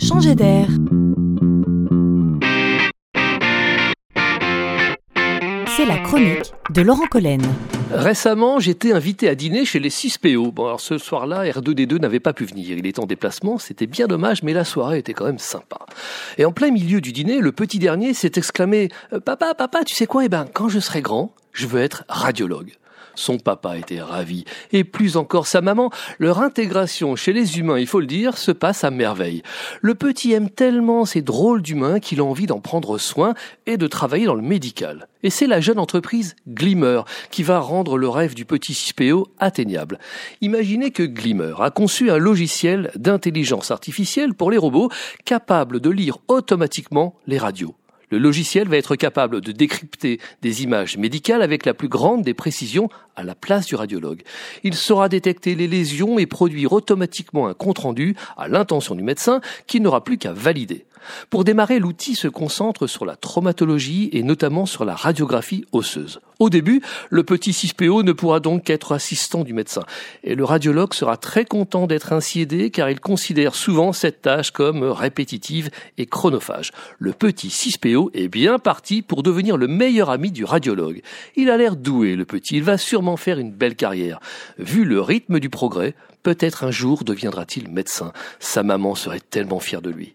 changer d'air. C'est la chronique de Laurent Collen. Récemment, j'étais invité à dîner chez les 6PO. Bon, alors ce soir-là, R2D2 n'avait pas pu venir. Il était en déplacement, c'était bien dommage, mais la soirée était quand même sympa. Et en plein milieu du dîner, le petit dernier s'est exclamé euh, Papa, papa, tu sais quoi? Eh ben, quand je serai grand, je veux être radiologue. Son papa était ravi, et plus encore sa maman. Leur intégration chez les humains, il faut le dire, se passe à merveille. Le petit aime tellement ces drôles d'humains qu'il a envie d'en prendre soin et de travailler dans le médical. Et c'est la jeune entreprise Glimmer qui va rendre le rêve du petit CISPO atteignable. Imaginez que Glimmer a conçu un logiciel d'intelligence artificielle pour les robots capable de lire automatiquement les radios. Le logiciel va être capable de décrypter des images médicales avec la plus grande des précisions à la place du radiologue. Il saura détecter les lésions et produire automatiquement un compte-rendu à l'intention du médecin qui n'aura plus qu'à valider. Pour démarrer, l'outil se concentre sur la traumatologie et notamment sur la radiographie osseuse. Au début, le petit 6PO ne pourra donc qu'être assistant du médecin. Et le radiologue sera très content d'être ainsi aidé car il considère souvent cette tâche comme répétitive et chronophage. Le petit 6PO est bien parti pour devenir le meilleur ami du radiologue. Il a l'air doué, le petit. Il va sûrement faire une belle carrière. Vu le rythme du progrès, peut-être un jour deviendra-t-il médecin. Sa maman serait tellement fière de lui.